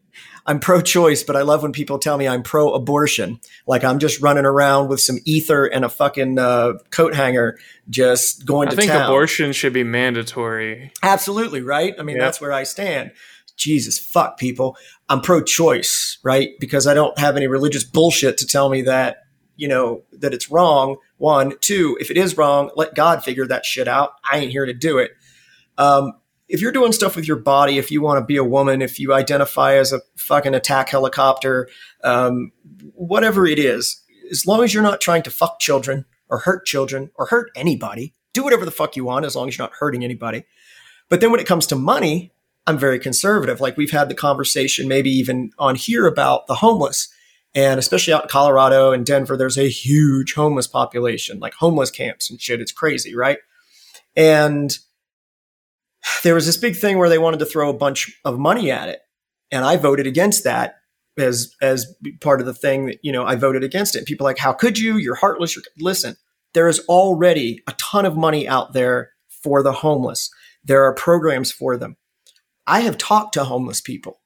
I'm pro-choice, but I love when people tell me I'm pro-abortion. Like I'm just running around with some ether and a fucking uh, coat hanger, just going. I to think town. abortion should be mandatory. Absolutely, right? I mean, Yep. that's where I stand. Jesus, fuck people. I'm pro choice, right? Because I don't have any religious bullshit to tell me that, you know, that it's wrong. One. Two, if it is wrong, let God figure that shit out. I ain't here to do it. Um, if you're doing stuff with your body, if you want to be a woman, if you identify as a fucking attack helicopter, um, whatever it is, as long as you're not trying to fuck children or hurt children or hurt anybody, do whatever the fuck you want as long as you're not hurting anybody. But then when it comes to money, I'm very conservative. Like we've had the conversation, maybe even on here about the homeless. And especially out in Colorado and Denver, there's a huge homeless population, like homeless camps and shit. It's crazy, right? And there was this big thing where they wanted to throw a bunch of money at it. And I voted against that as as part of the thing that you know I voted against it. People are like, how could you? You're heartless. You're, listen, there is already a ton of money out there for the homeless. There are programs for them. I have talked to homeless people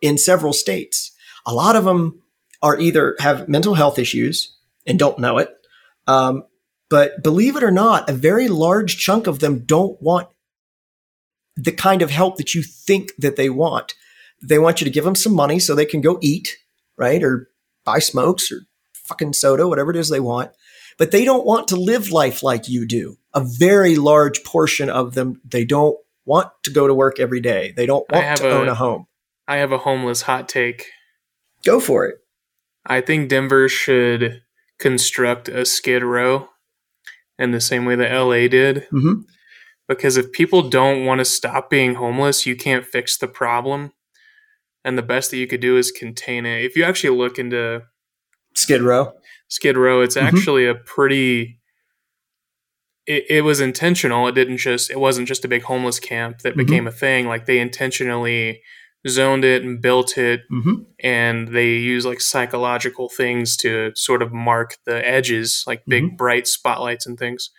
in several states. A lot of them are either have mental health issues and don't know it. Um, but believe it or not, a very large chunk of them don't want the kind of help that you think that they want. They want you to give them some money so they can go eat, right? Or buy smokes or fucking soda, whatever it is they want. But they don't want to live life like you do. A very large portion of them, they don't want to go to work every day. They don't want to a, own a home. I have a homeless hot take. Go for it. I think Denver should construct a skid row in the same way that LA did. Mm-hmm. Because if people don't want to stop being homeless, you can't fix the problem. And the best that you could do is contain it. If you actually look into Skid Row, Skid Row, it's mm-hmm. actually a pretty. It, it was intentional. It didn't just. It wasn't just a big homeless camp that mm-hmm. became a thing. Like they intentionally zoned it and built it mm-hmm. and they use like psychological things to sort of mark the edges like big mm-hmm. bright spotlights and things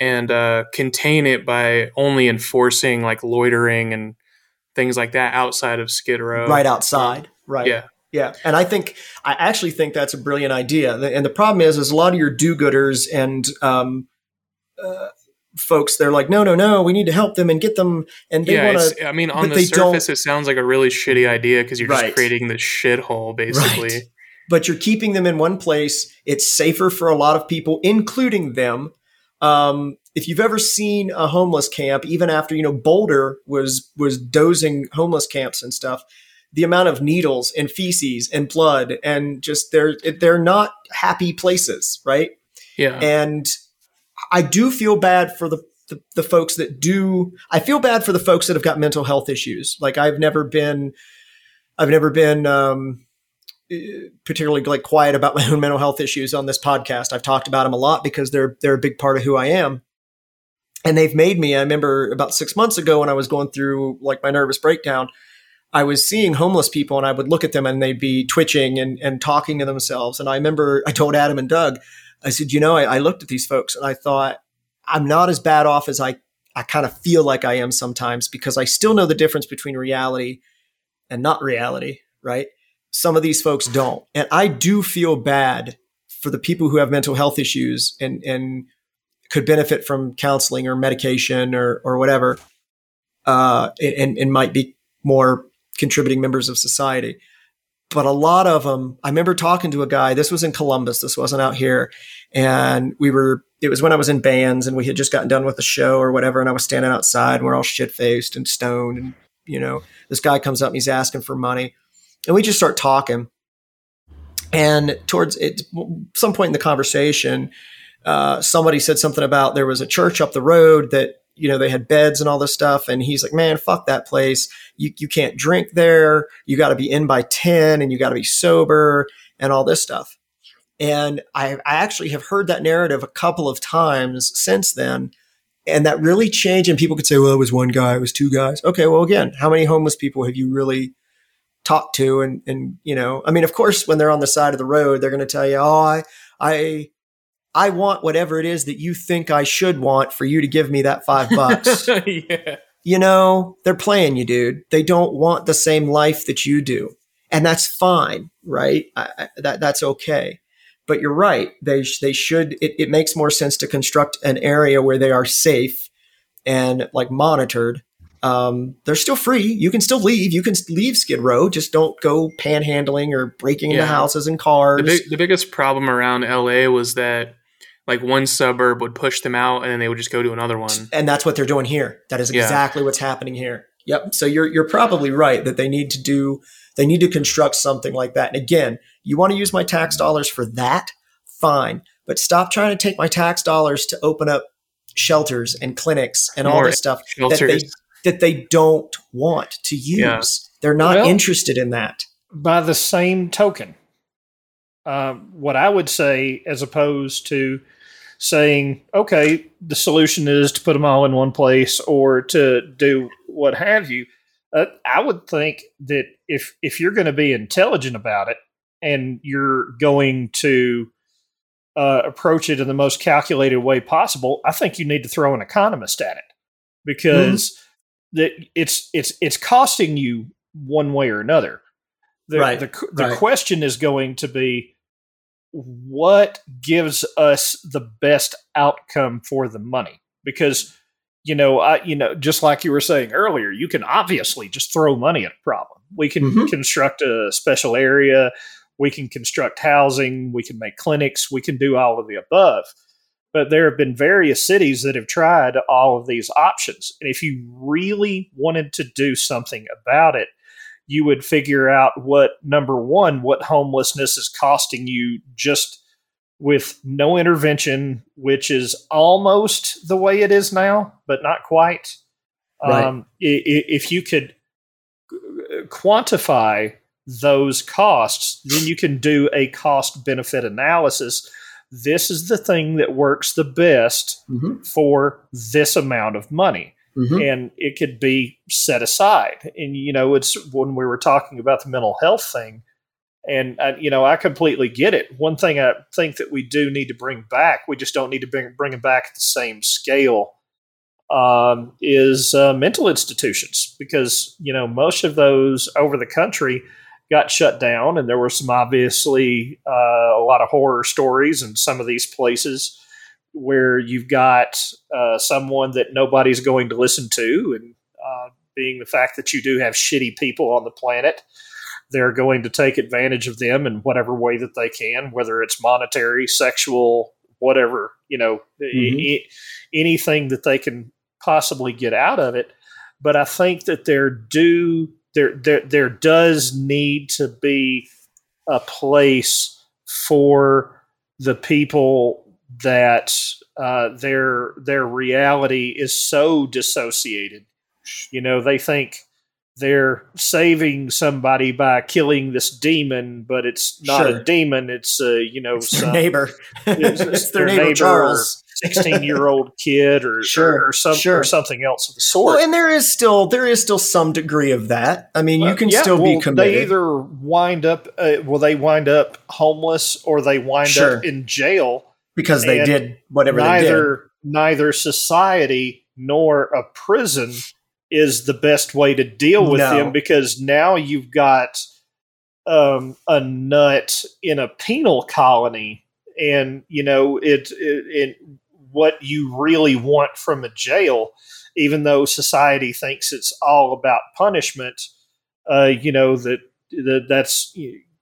and uh, contain it by only enforcing like loitering and things like that outside of skid row. Right outside. Right. Yeah. Yeah. And i think i actually think that's a brilliant idea. And the problem is is a lot of your do-gooders and um, uh, folks they're like no no no we need to help them and get them and they yeah, want to i mean on the surface it sounds like a really shitty idea because you're just right. creating this shithole basically. Right. but you're keeping them in one place. It's safer for a lot of people including them um, if you've ever seen a homeless camp even after you know boulder was was dozing homeless camps and stuff the amount of needles and feces and blood and just they're they're not happy places right yeah and I do feel bad for the, the, the folks that do. I feel bad for the folks that have got mental health issues. Like I've never been, I've never been um, particularly like quiet about my own mental health issues on this podcast. I've talked about them a lot because they're they're a big part of who I am. And they've made me. I remember about six months ago when I was going through like my nervous breakdown. I was seeing homeless people and I would look at them and they'd be twitching and, and talking to themselves. And I remember *laughs* I told Adam and Doug, I said, you know, I, I looked at these folks and I thought, I'm not as bad off as I, I kind of feel like I am sometimes because I still know the difference between reality and not reality, right? Some of these folks don't. And I do feel bad for the people who have mental health issues and, and could benefit from counseling or medication or, or whatever, uh, and, and might be more contributing members of society but a lot of them, I remember talking to a guy, this was in Columbus, this wasn't out here. And we were, it was when I was in bands and we had just gotten done with the show or whatever. And I was standing outside and we're all shit faced and stoned. And, you know, this guy comes up and he's asking for money. And we just start talking. And towards it, some point in the conversation, uh, somebody said something about there was a church up the road that you know, they had beds and all this stuff. And he's like, man, fuck that place. You, you can't drink there. You got to be in by 10 and you got to be sober and all this stuff. And I, I actually have heard that narrative a couple of times since then. And that really changed. And people could say, well, it was one guy, it was two guys. Okay, well, again, how many homeless people have you really talked to? And, and you know, I mean, of course, when they're on the side of the road, they're going to tell you, oh, I, I, I want whatever it is that you think I should want for you to give me that five bucks. *laughs* yeah. You know, they're playing you, dude. They don't want the same life that you do. And that's fine, right? I, I, that, that's okay. But you're right. They, they should, it, it makes more sense to construct an area where they are safe and like monitored um, they're still free. You can still leave. You can leave Skid Row. Just don't go panhandling or breaking yeah. into houses and cars. The, big, the, biggest problem around LA was that like one suburb would push them out and then they would just go to another one. And that's what they're doing here. That is exactly yeah. what's happening here. Yep. So you're you're probably right that they need to do they need to construct something like that. And again, you want to use my tax dollars for that? Fine. But stop trying to take my tax dollars to open up shelters and clinics and More all this stuff that they that they don't want to use. Yeah. They're not well, interested in that. By the same token, uh, what I would say, as opposed to saying, okay, the solution is to put them all in one place or to do what have you. uh, I would think that if if you're going to be intelligent about it and you're going to uh, approach it in the most calculated way possible, I think you need to throw an economist at it because mm-hmm. That it's it's it's costing you one way or another. The, right. the, the right. question is going to be what gives us the best outcome for the money because you know i you know just like you were saying earlier you can obviously just throw money at a problem we can mm-hmm. construct a special area we can construct housing we can make clinics we can do all of the above but there have been various cities that have tried all of these options and if you really wanted to do something about it you would figure out what number one, what homelessness is costing you just with no intervention, which is almost the way it is now, but not quite. Right. Um, if you could quantify those costs, then you can do a cost benefit analysis. This is the thing that works the best mm-hmm. for this amount of money mm-hmm. and it could be set aside. And you know, it's when we were talking about the mental health thing, and uh, you know, I completely get it. One thing I think that we do need to bring back, we just don't need to bring bring it back at the same scale. Um, is uh, mental institutions because you know most of those over the country got shut down, and there were some obviously uh, a lot of horror stories in some of these places where you've got uh, someone that nobody's going to listen to, and uh, being the fact that you do have shitty people on the planet, they're going to take advantage of them in whatever way that they can, whether it's monetary, sexual, whatever, you know, mm-hmm. e- anything that they can possibly get out of it. But I think that there do there there there does need to be a place for the people that uh, their their reality is so dissociated. You know, they think they're saving somebody by killing this demon, but it's not sure. a demon. It's uh, you know it's some, their neighbor. *laughs* It's, it's their, their, neighbor, neighbor Charles. Sixteen year old *laughs* kid, or sure, or, some, sure. or something else of the sort. Well, and there is still there is still some degree of that. I mean, well, you can yeah, still well, be committed. They either wind up, uh, well, they wind up homeless, or they wind sure. up in jail because they did whatever neither, Neither society nor a prison is the best way to deal with no. them because now you've got um, a nut in a penal colony, and you know it, it, it what you really want from a jail, even though society thinks it's all about punishment. Uh, you know that that that's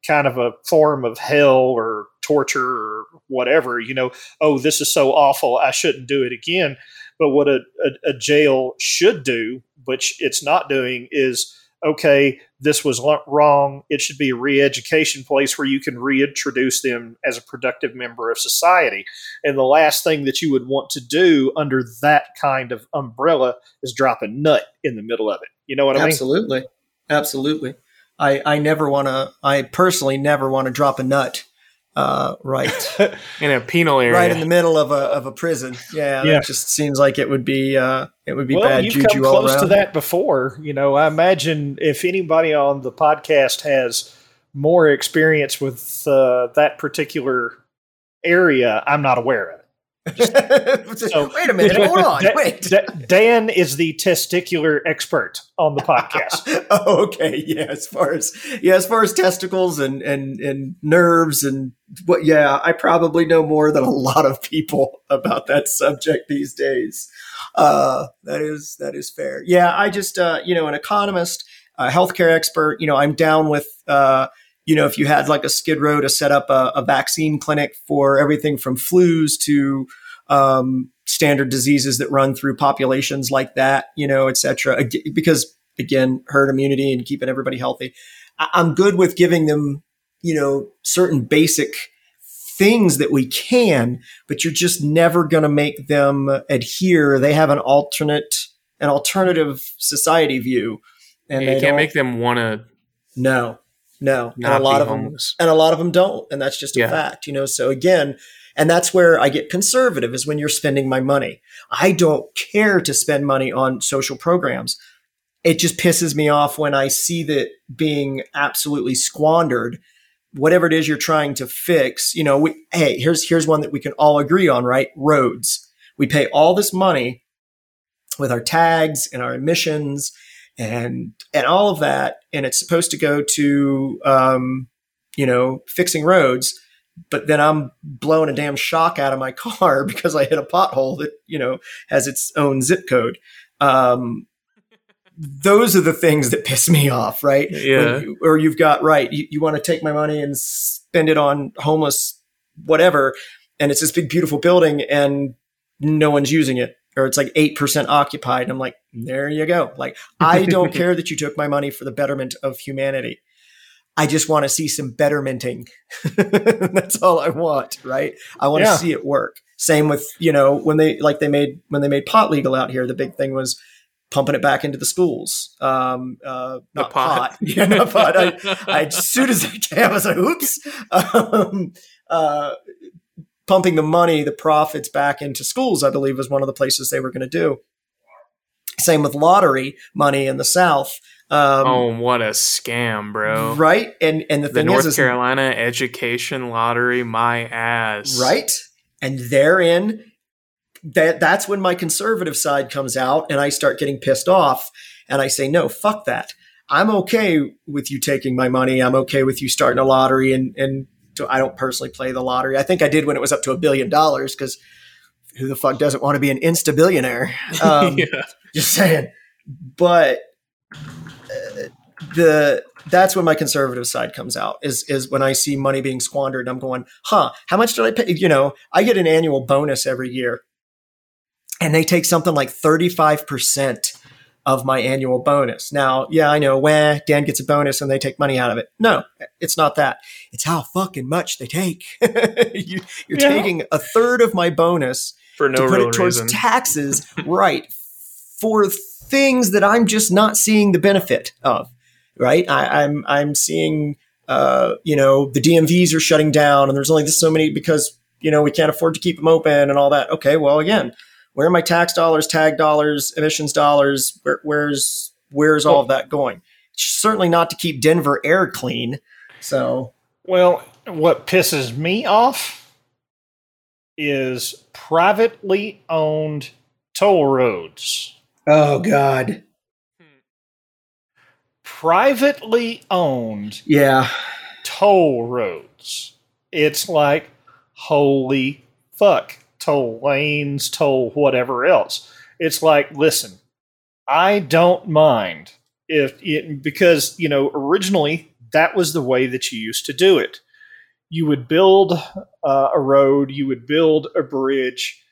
kind of a form of hell or torture or whatever, you know, oh, this is so awful, I shouldn't do it again. But what a, a, a jail should do, which it's not doing, is okay, this was wrong. It should be a re education place where you can reintroduce them as a productive member of society. And the last thing that you would want to do under that kind of umbrella is drop a nut in the middle of it. You know what I mean? Absolutely. Absolutely. I, I never want to, I personally never want to drop a nut uh, right *laughs* in a penal area, right in the middle of a of a prison. Yeah, yeah. That just seems like it would be uh, it would be well, bad you've juju come close to that before. You know, I imagine if anybody on the podcast has more experience with uh, that particular area, I'm not aware of it. *laughs* so, wait a minute, *laughs* hold on, wait. Dan is the testicular expert on the podcast. *laughs* oh, okay, yeah. As far as yeah, as far as testicles and and and nerves and what, yeah, I probably know more than a lot of people about that subject these days. Uh, that is that is fair. Yeah, I just uh, you know, an economist, a healthcare expert. You know, I'm down with. Uh, you know, if you had like a skid row to set up a, a vaccine clinic for everything from flus to um, standard diseases that run through populations like that, you know, et cetera, because again, herd immunity and keeping everybody healthy. I- I'm good with giving them, you know, certain basic things that we can, but you're just never going to make them adhere. They have an alternate, an alternative society view, and yeah, you can't make them want to. No, no, and a lot of homeless. them, and a lot of them don't, and that's just a yeah. fact, you know. So again, and that's where I get conservative is when you're spending my money. I don't care to spend money on social programs. it just pisses me off when I see that being absolutely squandered. Whatever it is you're trying to fix, you know, we, hey, here's here's one that we can all agree on, right? Roads. We pay all this money with our tags and our emissions and and all of that, and it's supposed to go to um, you know fixing roads but then I'm blowing a damn shock out of my *laughs* car because I hit a pothole that you know has its own zip code. Um, those are the things that piss me off, right? Yeah. Or you've got right, you, you want to take my money and spend it on homeless, whatever, and it's this big beautiful building and no one's using it. Or it's like 8% occupied. And I'm like, there you go. Like, I don't *laughs* care that you took my money for the betterment of humanity. I just want to see some bettermenting. *laughs* That's all I want, right? I want Yeah. to see it work. Same with, you know, when they like they made when they made pot legal out here, the big thing was pumping it back into the schools. Um uh The pot. pot. *laughs* Yeah, not pot. I, I as soon as I came, I was like, oops. Um uh pumping the money, the profits back into schools, I believe was one of the places they were going to do. Same with lottery money in the South. Um, oh, what a scam, bro! Right, and and the The thing North is, is Carolina education lottery, my ass. right, and therein, that that's when my conservative side comes out, and I start getting pissed off, and I say, no, fuck that. I'm okay with you taking my money. I'm okay with you starting a lottery, and and to, I don't personally play the lottery. I think I did when it was up to a billion dollars because who the fuck doesn't want to be an insta billionaire? *laughs* Um, yeah. just saying but uh, the that's when my conservative side comes out is is when i see money being squandered i'm going huh how much did i pay you know i get an annual bonus every year and they take something like 35% of my annual bonus now yeah i know where dan gets a bonus and they take money out of it no it's not that it's how fucking much they take *laughs* you, you're Yeah. taking a third of my bonus For no to put real it towards reason. taxes, *laughs* right? For things that I'm just not seeing the benefit of, right? I, I'm I'm seeing, uh, you know, the DMVs are shutting down, and there's only this so many because you know we can't afford to keep them open and all that. Okay, well, again, where are my tax dollars, tag dollars, emissions dollars? Where, where's where's all of that going? Certainly not to keep Denver air clean. So Well, what pisses me off is privately owned toll roads. oh god, Privately owned yeah, toll roads. It's like, holy fuck, toll lanes, toll whatever else. It's like, listen, I don't mind if it, because, you know, originally that was the way that you used to do it. You would build uh, a road, you would build a bridge,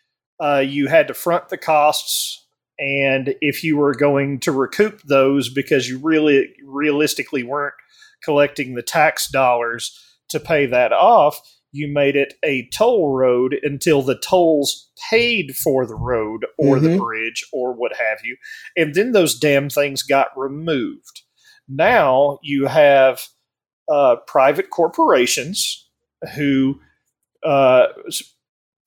uh, you had to front the costs. And if you were going to recoup those because you really realistically weren't collecting the tax dollars to pay that off, you made it a toll road until the tolls paid for the road or the Mhm. bridge or what have you. And then those damn things got removed. Now you have uh, private corporations who uh,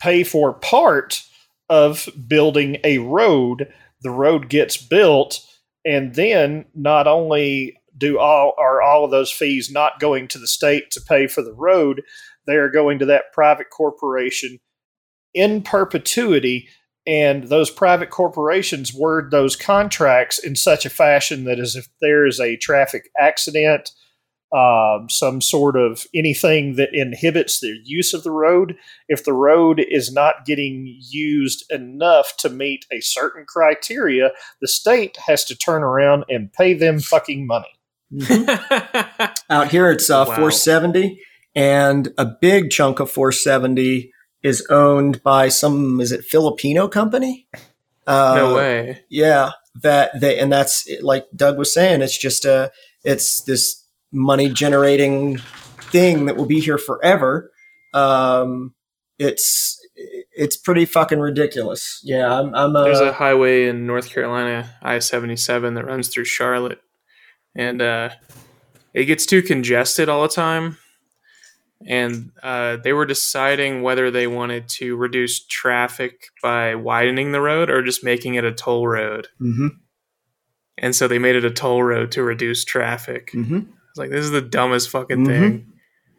pay for part of building a road. The road gets built, and then not only do all are all of those fees not going to the state to pay for the road, they are going to that private corporation in perpetuity. And those private corporations word those contracts in such a fashion that as if there is a traffic accident, um, some sort of anything that inhibits the use of the road, if the road is not getting used enough to meet a certain criteria, the state has to turn around and pay them fucking money. *laughs* Out here, it's uh, Wow. 470, and a big chunk of 470 is owned by some. Is it Filipino company? Uh, no way. Yeah, that they and that's like Doug was saying. It's just a. It's this money generating thing that will be here forever. Um, it's it's pretty fucking ridiculous. Yeah, I'm. I'm uh, There's a highway in North Carolina, I 77, that runs through Charlotte. And uh, it gets too congested all the time. And uh, they were deciding whether they wanted to reduce traffic by widening the road or just making it a toll road. mhm. and so they made it a toll road to reduce traffic. hmm It's like this is the dumbest fucking Mhm. thing.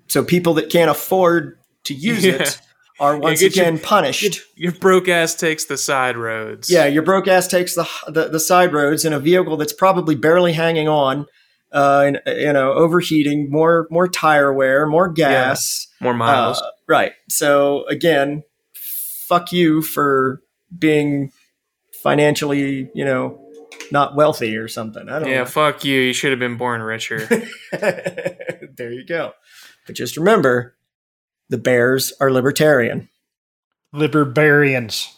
So people that can't afford to use Yeah. it are once get your- again punished. Your broke ass takes the side roads. Yeah, your broke ass takes the, the the side roads in a vehicle that's probably barely hanging on, uh, and, you know, overheating, more more tire wear, more gas. more miles. Uh, right. So again, fuck you for being financially, you know, not wealthy or something. I don't yeah, know. fuck you. You should have been born richer. *laughs* there you go. But just remember, the Bears are libertarian. Libertarians.